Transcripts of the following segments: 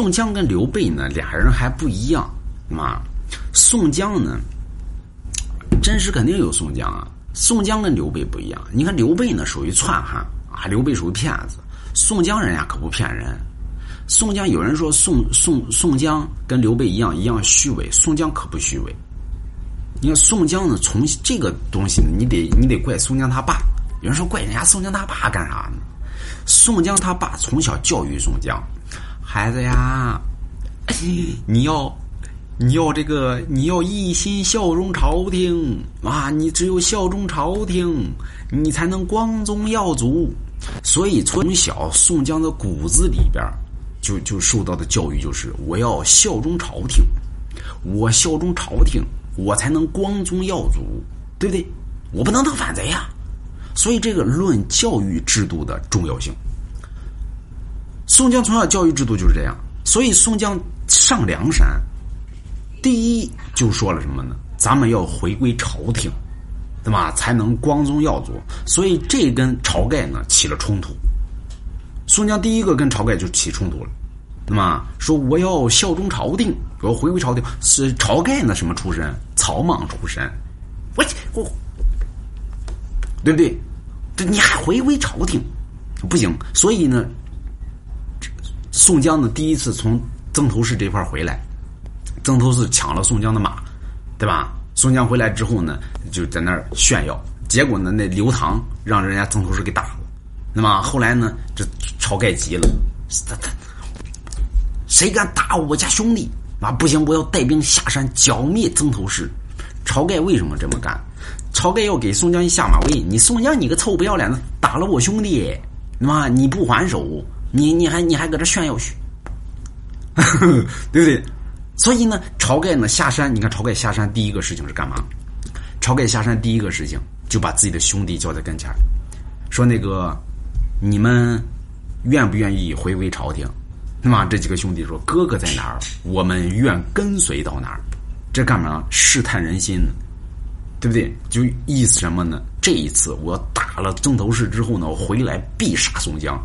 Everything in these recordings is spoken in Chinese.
宋江跟刘备呢，俩人还不一样啊。宋江呢，真实肯定有宋江啊。宋江跟刘备不一样，你看刘备呢属于篡汉啊，刘备属于骗子。宋江人家可不骗人。宋江有人说宋宋宋江跟刘备一样一样虚伪，宋江可不虚伪。你看宋江呢，从这个东西你得你得怪宋江他爸。有人说怪人家宋江他爸干啥呢？宋江他爸从小教育宋江，孩子呀，你要你要这个你要一心效忠朝廷啊！你只有效忠朝廷，你才能光宗耀祖。所以从小宋江的骨子里边就就受到的教育就是我要效忠朝廷，我效忠朝廷，我才能光宗耀祖，对不对？我不能当反贼呀！所以这个论教育制度的重要性，宋江从小教育制度就是这样。所以宋江上梁山，第一就说了什么呢？咱们要回归朝廷，对吧？才能光宗耀祖。所以这跟晁盖呢起了冲突。宋江第一个跟晁盖就起冲突了，那么说我要效忠朝廷，我要回归朝廷。是晁盖呢什么出身？草莽出身。我我。对不对？这你还回归朝廷，不行。所以呢，宋江呢第一次从曾头市这块回来，曾头市抢了宋江的马，对吧？宋江回来之后呢，就在那儿炫耀。结果呢，那刘唐让人家曾头市给打了。那么后来呢，这晁盖急了，他他谁敢打我家兄弟啊？不行，我要带兵下山剿灭曾头市。晁盖为什么这么干？晁盖要给宋江一下马威，你宋江你个臭不要脸的，打了我兄弟，那么你不还手，你你还你还搁这炫耀去，对不对？所以呢，晁盖呢下山，你看晁盖下山第一个事情是干嘛？晁盖下山第一个事情就把自己的兄弟叫在跟前说那个你们愿不愿意回归朝廷？那么这几个兄弟说哥哥在哪儿，我们愿跟随到哪儿。这干嘛？试探人心。对不对？就意思什么呢？这一次我打了曾头市之后呢，我回来必杀宋江。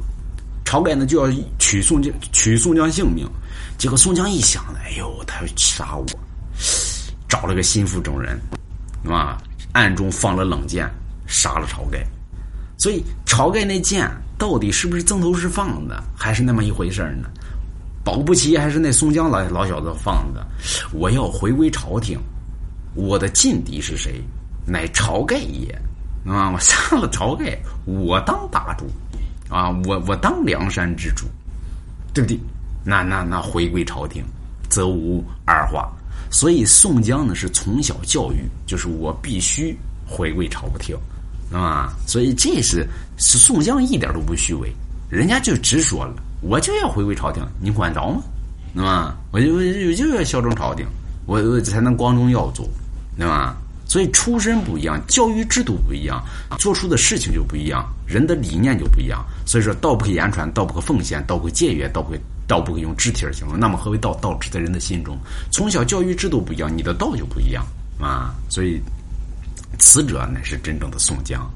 晁盖呢就要取宋江取宋江性命，结果宋江一想，哎呦，他要杀我，找了个心腹中人，是吧？暗中放了冷箭，杀了晁盖。所以晁盖那箭到底是不是曾头市放的，还是那么一回事呢？保不齐还是那宋江老老小子放的。我要回归朝廷。我的劲敌是谁？乃晁盖也啊！我杀了晁盖，我当大主啊！我我当梁山之主，对不对？那那那回归朝廷，则无二话。所以宋江呢是从小教育，就是我必须回归朝廷，啊！所以这是是宋江一点都不虚伪，人家就直说了，我就要回归朝廷，你管着吗？那么我就我就要效忠朝廷，我我才能光宗耀祖。对吧？所以出身不一样，教育制度不一样，做出的事情就不一样，人的理念就不一样。所以说，道不可言传，道不可奉献，道不可僭越，道不可道不可用肢体而形容。那么何为道？道只在人的心中。从小教育制度不一样，你的道就不一样啊。所以，此者乃是真正的宋江。